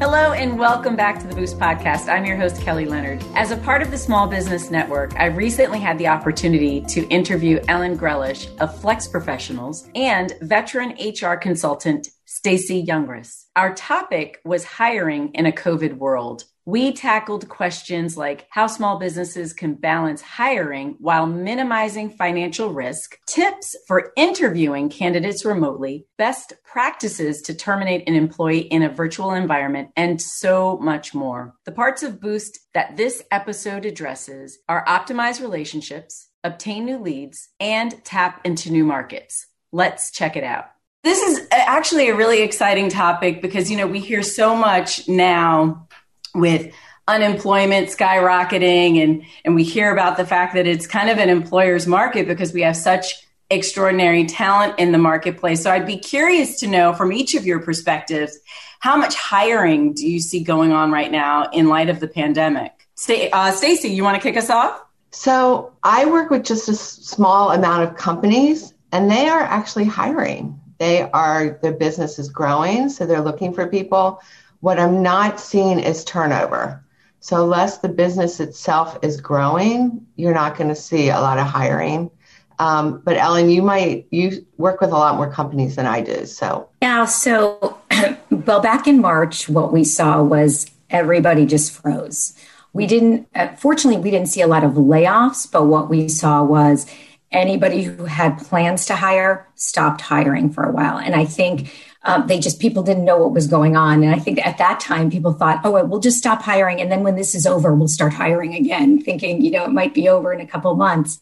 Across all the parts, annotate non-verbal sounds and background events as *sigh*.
Hello, and welcome back to the Boost Podcast. I'm your host, Kelly Leonard. As a part of the Small Business Network, I recently had the opportunity to interview Ellen Grealish of Flex Professionals and veteran HR consultant Stacey Jungreis. Our topic was hiring in a COVID world. We tackled questions like how small businesses can balance hiring while minimizing financial risk, tips for interviewing candidates remotely, best practices to terminate an employee in a virtual environment, and so much more. The parts of Boost that this episode addresses are optimize relationships, obtain new leads, and tap into new markets. Let's check it out. This is actually a really exciting topic because, you know, we hear so much now with unemployment skyrocketing and and we hear about the fact that it's kind of an employer's market because we have such extraordinary talent in the marketplace. So I'd be curious to know from each of your perspectives how much hiring do you see going on right now in light of the pandemic? Uh, Stacey, you want to kick us off? So I work with just a small amount of companies, and they are actually hiring. They are their business is growing, so they're looking for people. What I'm not seeing is turnover. So unless the business itself is growing, you're not going to see a lot of hiring. Um, but Ellen, you might you work with a lot more companies than I do. So yeah. So *clears throat* well, back in March, what we saw was everybody just froze. We didn't. Uh, fortunately, we didn't see a lot of layoffs, but what we saw was anybody who had plans to hire stopped hiring for a while. And I think um, they just people didn't know what was going on. And i think at that time people thought oh we'll just stop hiring. And then when this is over we'll start hiring again thinking you know it might be over in a couple months.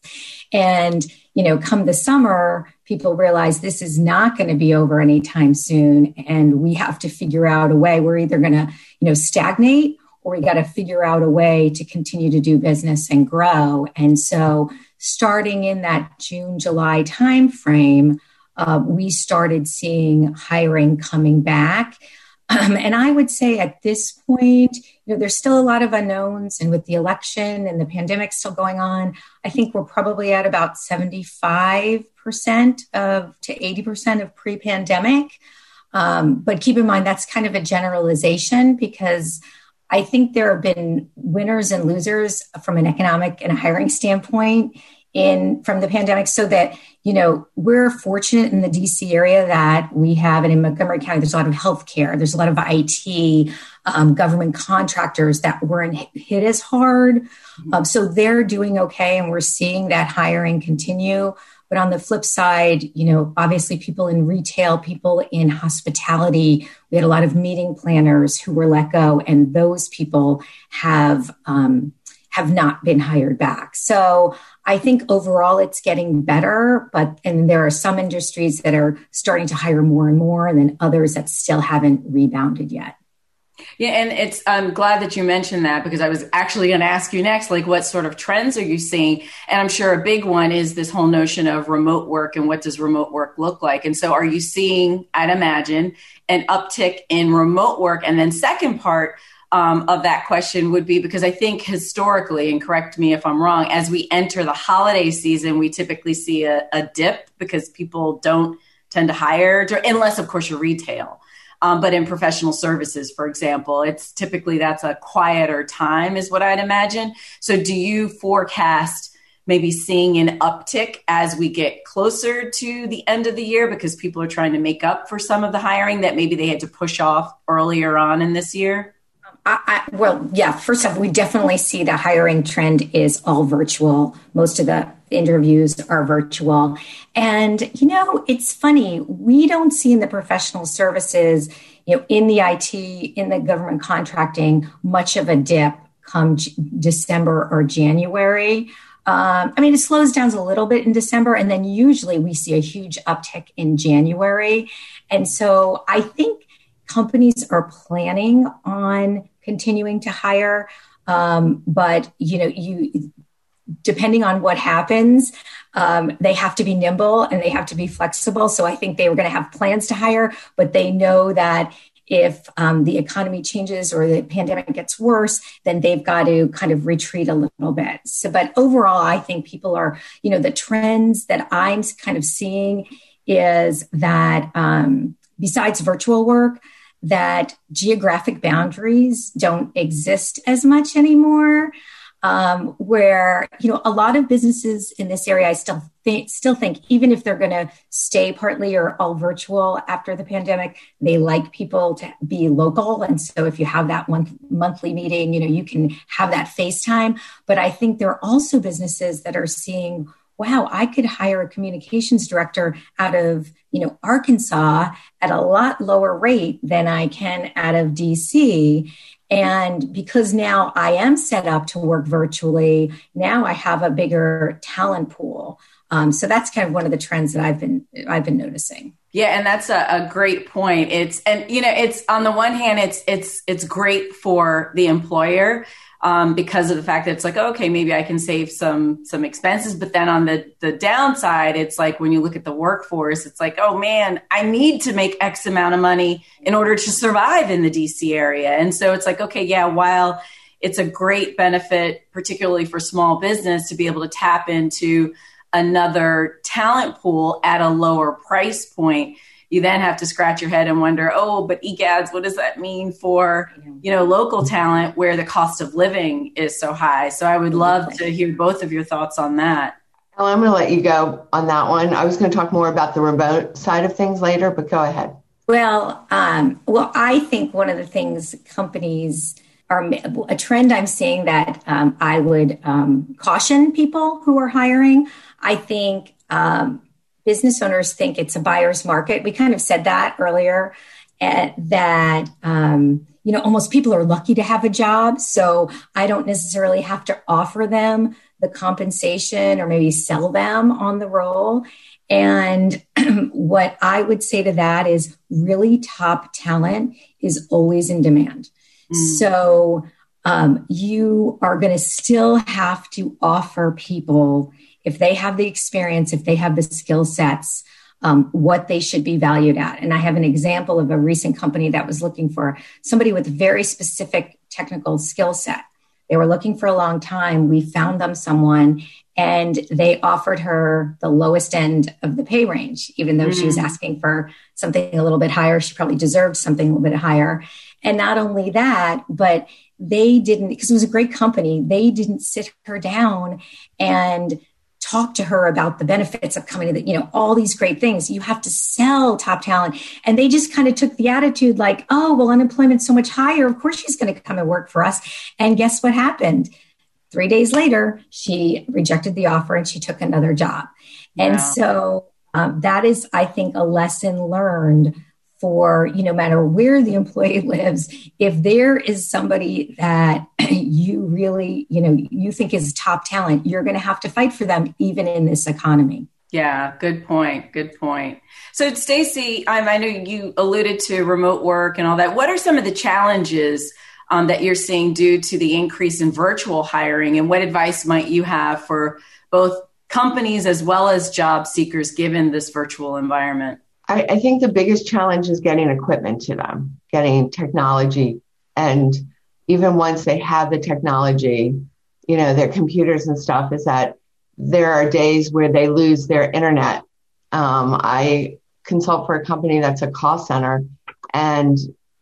And you know come the summer people realize this is not going to be over anytime soon. And we have to figure out a way. We're either going to you know stagnate or we got to figure out a way to continue to do business and grow. And so starting in that june july timeframe uh, we started seeing hiring coming back. Um, and I would say at this point, you know, there's still a lot of unknowns, and with the election and the pandemic still going on, I think we're probably at about 75% of to 80% of pre-pandemic. Um, but keep in mind that's kind of a generalization because I think there have been winners and losers from an economic and a hiring standpoint in from the pandemic so that you know we're fortunate in the dc area that we have and in montgomery county there's a lot of healthcare there's a lot of it um, government contractors that weren't hit as hard mm-hmm. um, so they're doing okay and we're seeing that hiring continue but on the flip side you know obviously people in retail people in hospitality we had a lot of meeting planners who were let go and those people have um, have not been hired back so I think overall it's getting better, but and there are some industries that are starting to hire more and more, and then others that still haven't rebounded yet. Yeah, and it's I'm glad that you mentioned that because I was actually going to ask you next, like what sort of trends are you seeing? And I'm sure a big one is this whole notion of remote work and what does remote work look like? And so, are you seeing? I'd imagine an uptick in remote work, and then second part um, of that question would be because I think historically, and correct me if I'm wrong, as we enter the holiday season, we typically see a, a dip because people don't tend to hire, unless, of course, you're retail. Um, but in professional services, for example, it's typically that's a quieter time, is what I'd imagine. So, do you forecast? maybe seeing an uptick as we get closer to the end of the year because people are trying to make up for some of the hiring that maybe they had to push off earlier on in this year? I, I, well, yeah. First off, we definitely see the hiring trend is all virtual. Most of the interviews are virtual, and you know, it's funny. We don't see in the professional services, you know, in the IT, in the government contracting, much of a dip come December or January. Um, I mean, it slows down a little bit in December, and then usually we see a huge uptick in January. And so I think companies are planning on continuing to hire. Um, but you know, you depending on what happens, um, they have to be nimble and they have to be flexible. So I think they were going to have plans to hire, but they know that if um, the economy changes or the pandemic gets worse, then they've got to kind of retreat a little bit. So, but overall, I think people are, you know, the trends that I'm kind of seeing is that um, besides virtual work, that geographic boundaries don't exist as much anymore um, where you know a lot of businesses in this area i still think still think even if they're going to stay partly or all virtual after the pandemic they like people to be local. And so if you have that one monthly meeting you know you can have that facetime. But i think there are also businesses that are seeing wow i could hire a communications director out of you know arkansas at a lot lower rate than i can out of dc and because now I am set up to work virtually, now I have a bigger talent pool. Um, so that's kind of one of the trends that I've been I've been noticing. Yeah, and that's a, a, great point. It's and you know, it's on the one hand, it's it's it's great for the employer um, because of the fact that it's like, okay, maybe I can save some some expenses. But then on the the downside, it's like when you look at the workforce, it's like, oh man, I need to make X amount of money in order to survive in the DC area. And so it's like, okay, yeah, while it's a great benefit, particularly for small business, to be able to tap into another talent pool at a lower price point you then have to scratch your head and wonder, oh, but egads, what does that mean for you know local talent where the cost of living is so high? So I would love to hear both of your thoughts on that. Well, I'm going to let you go on that one. I was going to talk more about the remote side of things later, but go ahead. Well, um, well, I think one of the things companies are a trend I'm seeing that um, I would um, caution people who are hiring. I think um, business owners think it's a buyer's market. We kind of said that earlier, uh, that, um, you know, almost people are lucky to have a job. So I don't necessarily have to offer them the compensation or maybe sell them on the role. And *clears throat* what I would say to that is really top talent is always in demand. Mm. So um, you are going to still have to offer people if they have the experience, if they have the skill sets, um, what they should be valued at. And I have an example of a recent company that was looking for somebody with very specific technical skill set. They were looking for a long time. We found them someone and they offered her the lowest end of the pay range, even though mm. she was mm. asking for something a little bit higher. She probably deserved something a little bit higher. And not only that, but they didn't, because it was a great company, they didn't sit her down and talk to her about the benefits of coming to the, you know, all these great things. You have to sell top talent. And they just kind of took the attitude like, oh, well, unemployment's so much higher. Of course she's going to come and work for us. And guess what happened? Three days later, she rejected the offer and she took another job. Wow. And so um, that is, I think, a lesson learned for you know, no matter where the employee *laughs* lives if there is somebody that *clears throat* you really you know you think is top talent you're going to have to fight for them even in this economy. Yeah good point good point. So Stacey um, i know you alluded to remote work and all that. What are some of the challenges um, that you're seeing due to the increase in virtual hiring? And what advice might you have for both companies as well as job seekers given this virtual environment I, I think the biggest challenge is getting equipment to them, getting technology. And even once they have the technology, you know, their computers and stuff, is that there are days where they lose their internet. Um, I consult for a company that's a call center, and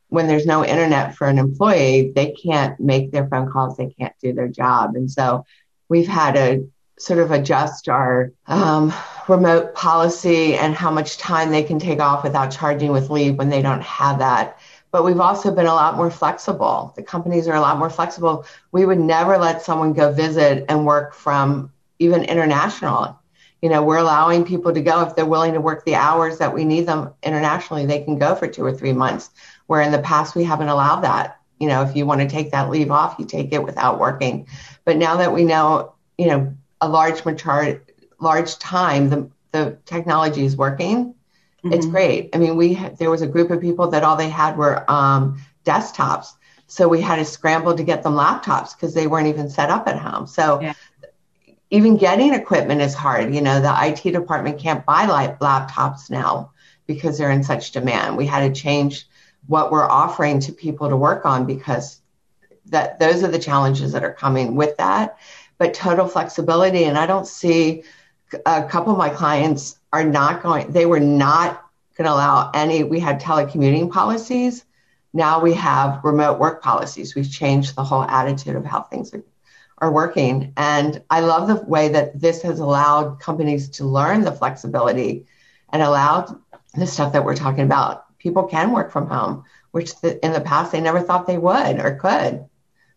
when there's no internet for an employee, they can't make their phone calls, they can't do their job. And so we've had to sort of adjust our um, remote policy and how much time they can take off without charging with leave when they don't have that. But we've also been a lot more flexible. The companies are a lot more flexible. We would never let someone go visit and work from even international. You know, we're allowing people to go if they're willing to work the hours that we need them internationally, they can go for two or three months. Where in the past we haven't allowed that. You know, if you want to take that leave off, you take it without working. But now that we know, you know, a large majority large time the, the technology is working mm-hmm. it's great i mean we there was a group of people that all they had were um, desktops so we had to scramble to get them laptops because they weren't even set up at home so yeah. even getting equipment is hard. You know, the IT department can't buy like laptops now because they're in such demand. We had to change what we're offering to people to work on because that those are the challenges that are coming with that. But total flexibility, and I don't see a couple of my clients are not going. They were not going to allow any. We had telecommuting policies. Now we have remote work policies. We've changed the whole attitude of how things are are working. And I love the way that this has allowed companies to learn the flexibility and allowed the stuff that we're talking about. People can work from home, which the, in the past they never thought they would or could.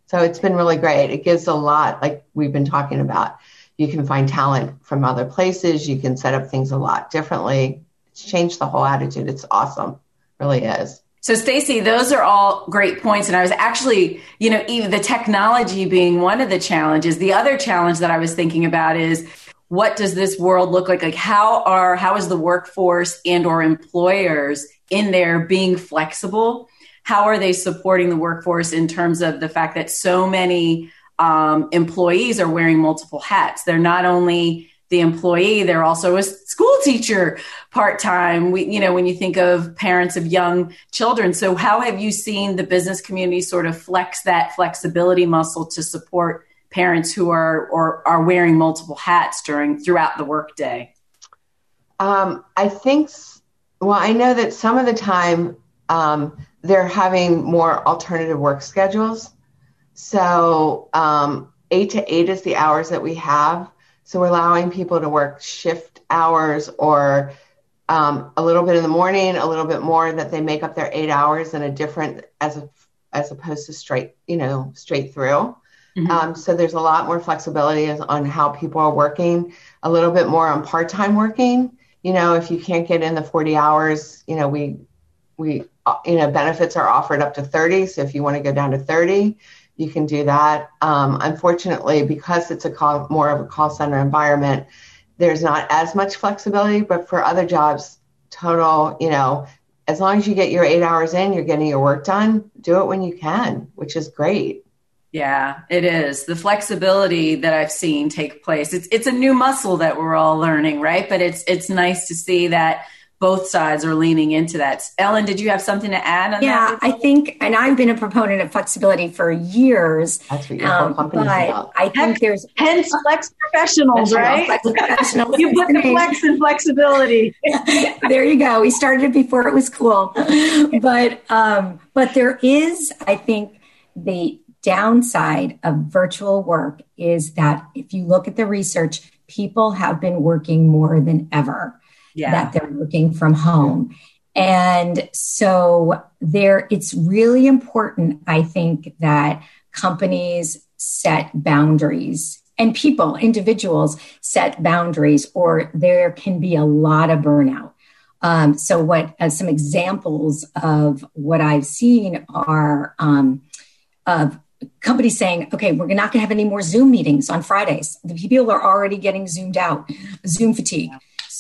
So it's been really great. It gives a lot, like we've been talking about. You can find talent from other places. You can set up things a lot differently. It's changed the whole attitude. It's awesome. really is. So, Stacey, those are all great points. And I was actually, you know, even the technology being one of the challenges. The other challenge that I was thinking about is what does this world look like? Like, how are, how is the workforce and or employers in there being flexible? How are they supporting the workforce in terms of the fact that so many um, employees are wearing multiple hats? They're not only the employee they're also a school teacher part-time. We you know when you think of parents of young children. So how have you seen the business community sort of flex that flexibility muscle to support parents who are or are wearing multiple hats during throughout the workday? Um, i think well i know that some of the time um, they're having more alternative work schedules so um, eight to eight is the hours that we have so we're allowing people to work shift hours or um, a little bit in the morning, a little bit more that they make up their eight hours in a different as a, as opposed to straight, you know, straight through. Mm-hmm. Um, so there's a lot more flexibility on how people are working, a little bit more on part-time working. You know, if you can't get in the 40 hours, you know, we we uh, you know benefits are offered up to 30. So if you want to go down to 30, you can do that. Um, unfortunately, because it's a call, more of a call center environment, there's not as much flexibility. But for other jobs, total, you know, as long as you get your eight hours in, you're getting your work done. Do it when you can, which is great. Yeah, it is. The flexibility that I've seen take place. It's it's a new muscle that we're all learning, right? But it's it's nice to see that both sides are leaning into that. Ellen, did you have something to add yeah, that? I think, and I've been a proponent of flexibility for years. That's what your um, whole company's about. I think there's hence flex professionals, right? Flex professionals. *laughs* you put the flex and flexibility. *laughs* there you go. We started it before it was cool, but um, but there is, I think, the downside of virtual work is that if you look at the research, people have been working more than ever yeah. that they're working from home. And so there it's really important I think that companies set boundaries and people individuals set boundaries or there can be a lot of burnout. Um, so what uh, some examples of what I've seen are um, of companies saying, okay, we're not going to have any more Zoom meetings on Fridays. The people are already getting zoomed out, Zoom fatigue.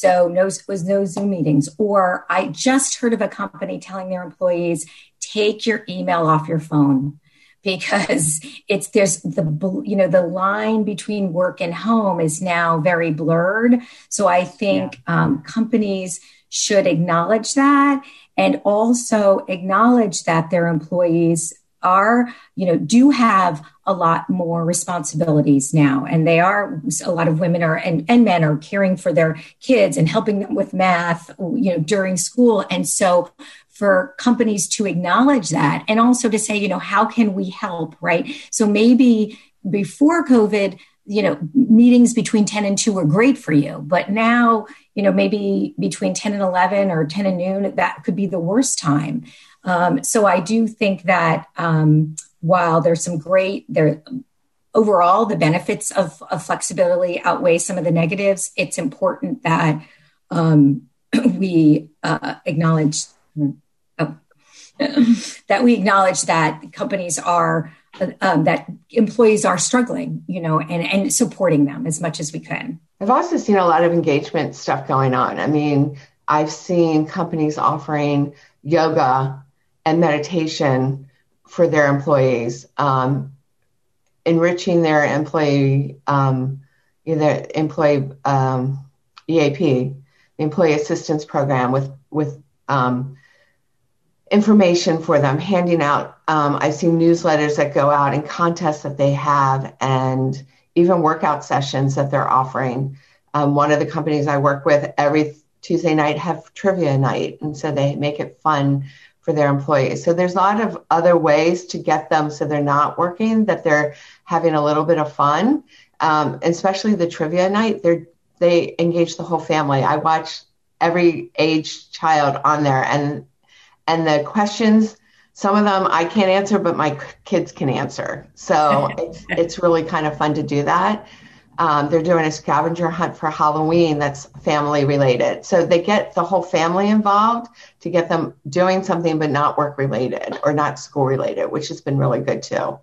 So no was no Zoom meetings. Or I just heard of a company telling their employees, take your email off your phone because it's there's the you know the line between work and home is now very blurred so i think yeah. um, companies should acknowledge that and also acknowledge that their employees are, you know, do have a lot more responsibilities now. And they are, a lot of women are, and, and men are caring for their kids and helping them with math, you know, during school. And so for companies to acknowledge that and also to say, you know, how can we help, right? So maybe before COVID, you know, meetings between 10 and 2 were great for you. But now, you know, maybe between 10 and 11 or 10 and noon, that could be the worst time. Um, so I do think that um, while there's some great there overall the benefits of, of, flexibility outweigh some of the negatives, it's important that um, *clears throat* we uh, acknowledge uh, *clears throat* that we acknowledge that companies are um, that employees are struggling, you know, and, and supporting them as much as we can. I've also seen a lot of engagement stuff going on. I mean, I've seen companies offering yoga and meditation for their employees, um, enriching their employee, um, either employee um, EAP, the Employee Assistance Program, with with um, information for them, handing out. Um, I see newsletters that go out and contests that they have, and even workout sessions that they're offering. Um, one of the companies I work with every Tuesday night have trivia night, and so they make it fun for their employees. So there's a lot of other ways to get them so they're not working, that they're having a little bit of fun. Um, especially the trivia night, they they engage the whole family. I watch every age child on there, and and the questions. Some of them I can't answer, but my kids can answer. So *laughs* it's it's really kind of fun to do that. Um, they're doing a scavenger hunt for Halloween that's family related. So they get the whole family involved to get them doing something, but not work related or not school related, which has been really good too.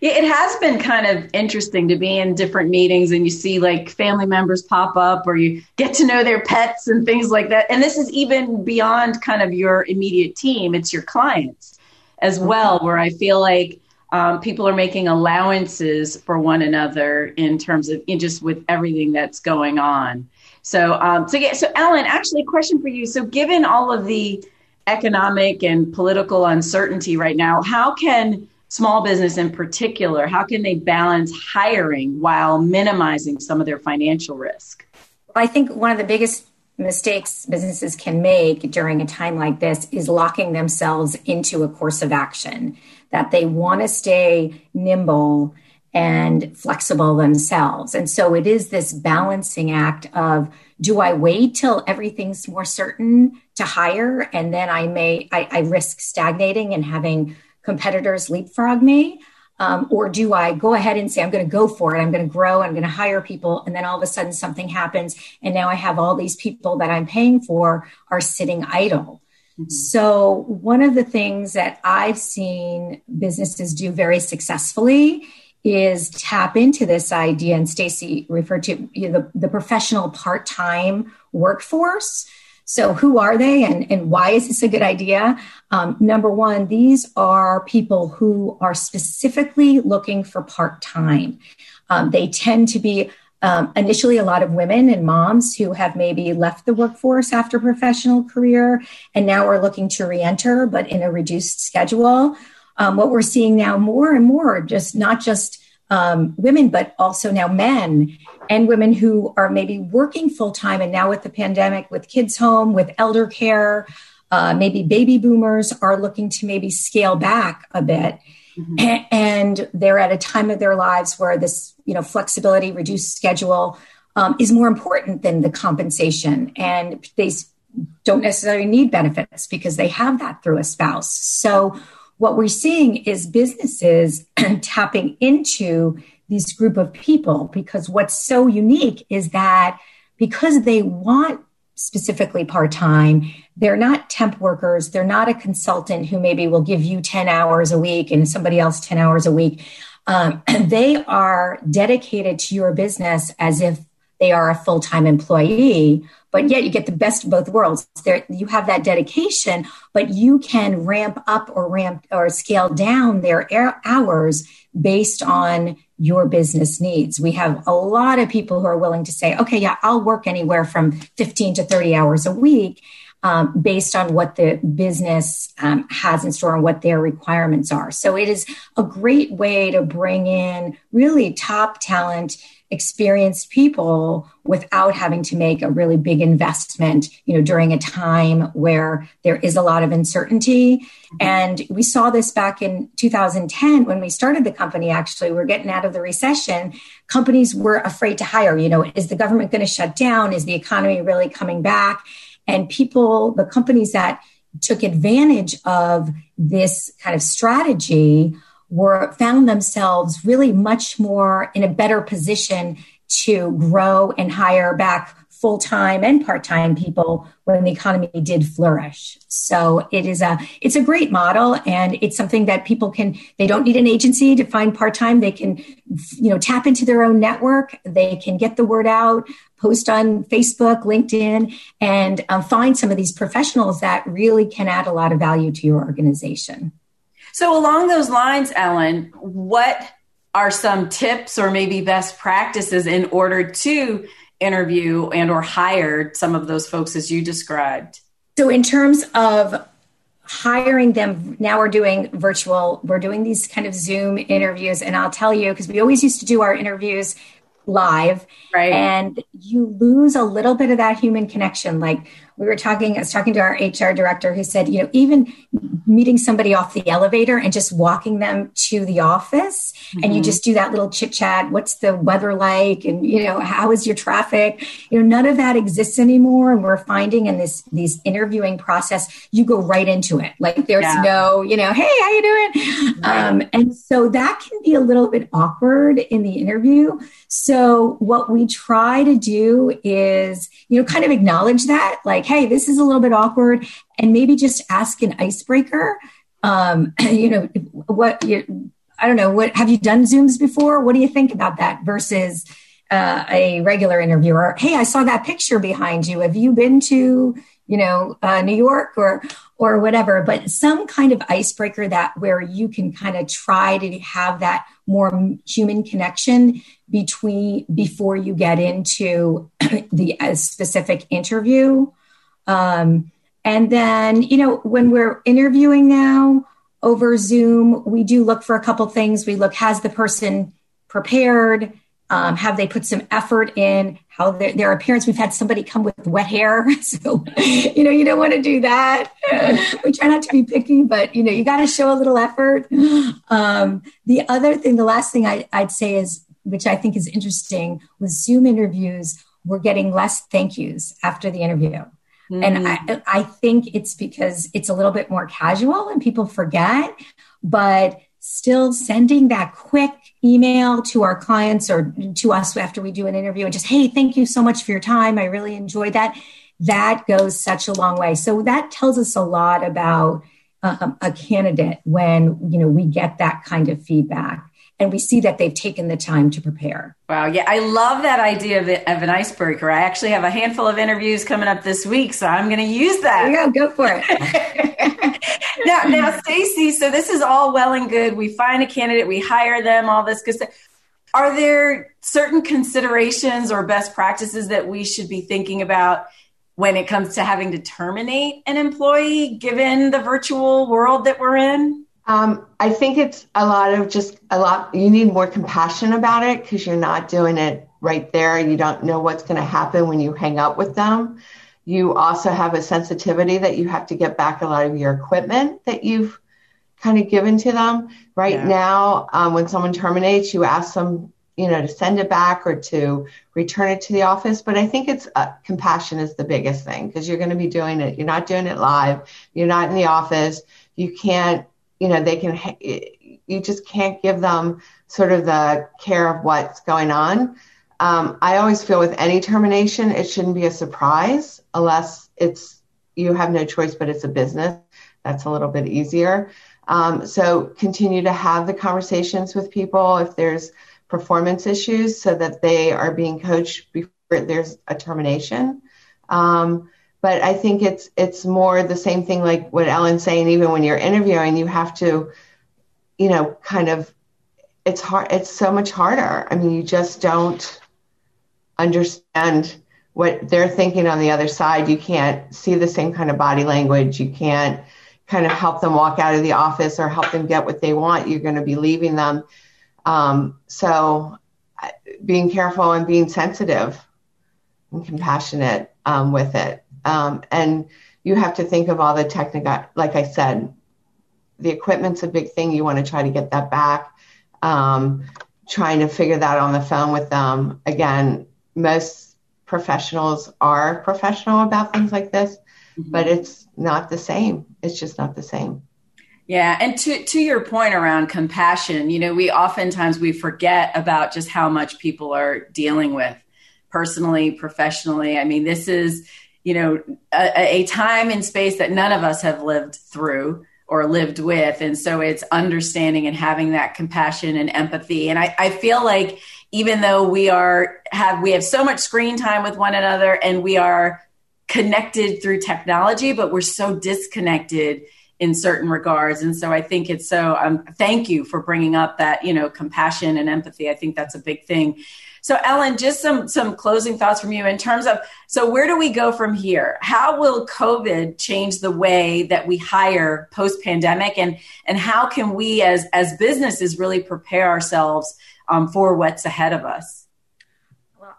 Yeah, it has been kind of interesting to be in different meetings and you see like family members pop up or you get to know their pets and things like that. And this is even beyond kind of your immediate team, it's your clients as well, where I feel like um, people are making allowances for one another in terms of in just with everything that's going on. So, um, so yeah, so Ellen, actually, a question for you. So, given all of the economic and political uncertainty right now, how can small business in particular, how can they balance hiring while minimizing some of their financial risk? I think one of the biggest mistakes businesses can make during a time like this is locking themselves into a course of action, that they want to stay nimble and flexible themselves. And so it is this balancing act of do I wait till everything's more certain to hire and then I may I, I risk stagnating and having competitors leapfrog me? Um, or do I go ahead and say, I'm going to go for it? I'm going to grow. I'm going to hire people. And then all of a sudden something happens. And now I have all these people that I'm paying for are sitting idle. Mm-hmm. So one of the things that I've seen businesses do very successfully is tap into this idea. And Stacey referred to you know, the, the professional part-time workforce. So, who are they and, and why is this a good idea? Um, number one, these are people who are specifically looking for part time. Um, they tend to be um, initially a lot of women and moms who have maybe left the workforce after professional career and now are looking to reenter, but in a reduced schedule. Um, what we're seeing now more and more, just not just um, women, but also now men and women who are maybe working full time. And now with the pandemic, with kids home, with elder care, uh, maybe baby boomers are looking to maybe scale back a bit. Mm-hmm. And they're at a time of their lives where this, you know, flexibility, reduced schedule um, is more important than the compensation. And they don't necessarily need benefits because they have that through a spouse. So what we're seeing is businesses *clears throat* tapping into this group of people because what's so unique is that because they want specifically part time, they're not temp workers, they're not a consultant who maybe will give you 10 hours a week and somebody else 10 hours a week. Um, *clears throat* they are dedicated to your business as if they are a full time employee, but yet you get the best of both worlds. There, you have that dedication, but you can ramp up or ramp or scale down their hours based on your business needs. We have a lot of people who are willing to say, okay, yeah, I'll work anywhere from 15 to 30 hours a week. Um, based on what the business um, has in store and what their requirements are. So it is a great way to bring in really top talent experienced people without having to make a really big investment you know during a time where there is a lot of uncertainty. And we saw this back in 2010 when we started the company actually. We're getting out of the recession. Companies were afraid to hire. You know is the government going to shut down? Is the economy really coming back and people the companies that took advantage of this kind of strategy were found themselves really much more in a better position to grow and hire back full time and part time people when the economy did flourish. So it is a it's a great model and it's something that people can they don't need an agency to find part time. They can you know tap into their own network. They can get the word out, post on Facebook, LinkedIn, and um, find some of these professionals that really can add a lot of value to your organization. So, along those lines, Ellen, what are some tips or maybe best practices in order to interview and or hire some of those folks as you described? So in terms of hiring them now we're doing virtual we're doing these kind of zoom interviews. And i'll tell you because we always used to do our interviews live. Right. And you lose a little bit of that human connection. Like we were talking, I was talking to our HR director who said, you know, even meeting somebody off the elevator and just walking them to the office mm-hmm. and you mm-hmm. just do that little chit chat. What's the weather like? And, you know, how is your traffic? You know, none of that exists anymore. And we're finding in this, these interviewing process, you go right into it. Like there's yeah. no, you know, hey, how you doing? Right. Um, and so that can be a little bit awkward in the interview. So what we try to do is, you know, kind of acknowledge that like, hey, this is a little bit awkward, and maybe just ask an icebreaker. Um, *clears throat* you know, what you, I don't know, what have you done Zooms before? What do you think about that versus uh, a regular interviewer? Hey, I saw that picture behind you. Have you been to, you know, uh, New York or or whatever? But some kind of icebreaker that where you can kind of try to have that more human connection between before you get into *clears throat* the specific interview um, and then, you know, when we're interviewing now over Zoom, we do look for a couple things. We look, has the person prepared? Um, have they put some effort in how their, their, appearance? We've had somebody come with wet hair. *laughs* So, you know, you don't want to do that. *laughs* we try not to be picky, but, you know, you got to show a little effort. Um, the other thing, the last thing I, I'd say is, which I think is interesting with Zoom interviews, we're getting less thank yous after the interview. Mm-hmm. And I, mm. I think it's because it's a little bit more casual and people forget, but still sending that quick email to our clients or to us after we do an interview and just, hey, thank you so much for your time. I really enjoyed that. That goes such a long way. So that tells us a lot about um, a candidate when you know we get that kind of feedback and we see that they've taken the time to prepare. Wow, yeah, I love that idea of, of an icebreaker. I actually have a handful of interviews coming up this week, so I'm going to use that. Yeah, go for it. *laughs* now, now, Stacey, so this is all well and good. We find a candidate, we hire them, all this good stuff. Are there certain considerations or best practices that we should be thinking about when it comes to having to terminate an employee, given the virtual world that we're in? Um, I think it's a lot of just a lot, you need more compassion about it because you're not doing it right there. You don't know what's going to happen when you hang up with them. You also have a sensitivity that you have to get back a lot of your equipment that you've kind of given to them. Right yeah. now, um, when someone terminates, you ask them, you know, to send it back or to return it to the office. But I think it's uh, compassion is the biggest thing because you're going to be doing it. You're not doing it live. You're not in the office. You can't you know they can you just can't give them sort of the care of what's going on. Um, i always feel with any termination it shouldn't be a surprise unless it's you have no choice but it's a business. That's a little bit easier. Um, so continue to have the conversations with people if there's performance issues so that they are being coached before there's a termination. Um, but I think it's it's more the same thing like what Ellen's saying. Even when you're interviewing, you have to, you know, kind of. It's hard. It's so much harder. I mean, you just don't understand what they're thinking on the other side. You can't see the same kind of body language. You can't kind of help them walk out of the office or help them get what they want. You're going to be leaving them. Um, so, being careful and being sensitive and compassionate um, with it. Um, and you have to think of all the technical, like I said, the equipment's a big thing. You want to try to get that back. Um, trying to figure that on the phone with them. Again, most professionals are professional about things like this, mm-hmm. but it's not the same. It's just not the same. Yeah, and to to your point around compassion, you know, we oftentimes we forget about just how much people are dealing with personally, professionally. I mean, this is you know a, a time and space that none of us have lived through or lived with and so it's understanding and having that compassion and empathy and I, I, feel like even though we are have we have so much screen time with one another and we are connected through technology but we're so disconnected in certain regards. And so I think it's so, um, thank you for bringing up that, you know, compassion and empathy. I think that's a big thing. So Ellen, just some, some closing thoughts from you in terms of, so where do we go from here? How will COVID change the way that we hire post pandemic and, and how can we as, as businesses really prepare ourselves um, for what's ahead of us?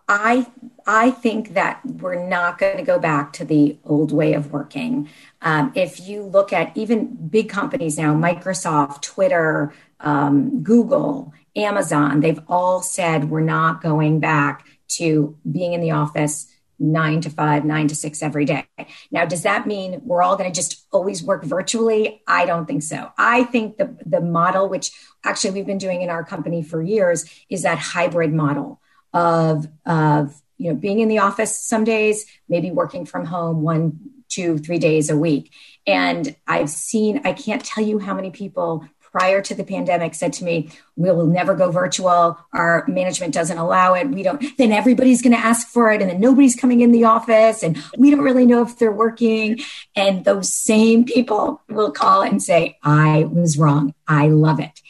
I I think that we're not going to go back to the old way of working. Um, if you look at even big companies now, Microsoft, Twitter, um, Google, Amazon, they've all said we're not going back to being in the office nine to five, nine to six every day. Now, does that mean we're all going to just always work virtually? I don't think so. I think the, the model, which actually we've been doing in our company for years, is that hybrid model of, of you know, being in the office some days, maybe working from home one, two, three days a week. And I've seen, I can't tell you how many people prior to the pandemic said to me, we will never go virtual. Our management doesn't allow it. We don't, then everybody's going to ask for it. And then nobody's coming in the office and we don't really know if they're working. And those same people will call and say, I was wrong. I love it.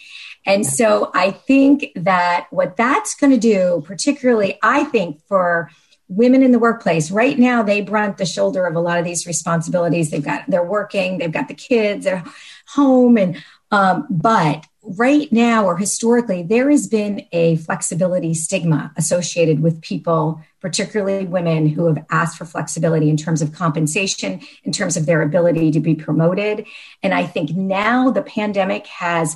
And so I think that what that's going to do, particularly, I think for women in the workplace right now, they brunt the shoulder of a lot of these responsibilities. They've got, they're working, they've got the kids, they're home. And, um, but right now or historically, there has been a flexibility stigma associated with people, particularly women who have asked for flexibility in terms of compensation, in terms of their ability to be promoted. And I think now the pandemic has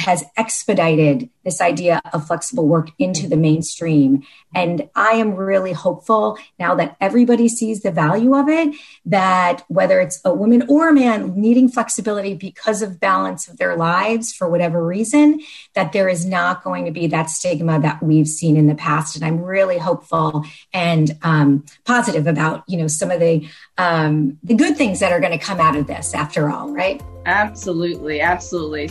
has expedited this idea of flexible work into the mainstream. And I am really hopeful now that everybody sees the value of it, that whether it's a woman or a man needing flexibility because of balance of their lives for whatever reason, that there is not going to be that stigma that we've seen in the past. And I'm really hopeful and um, positive about, you know, some of the um, the good things that are going to come out of this after all, right? Absolutely. Absolutely.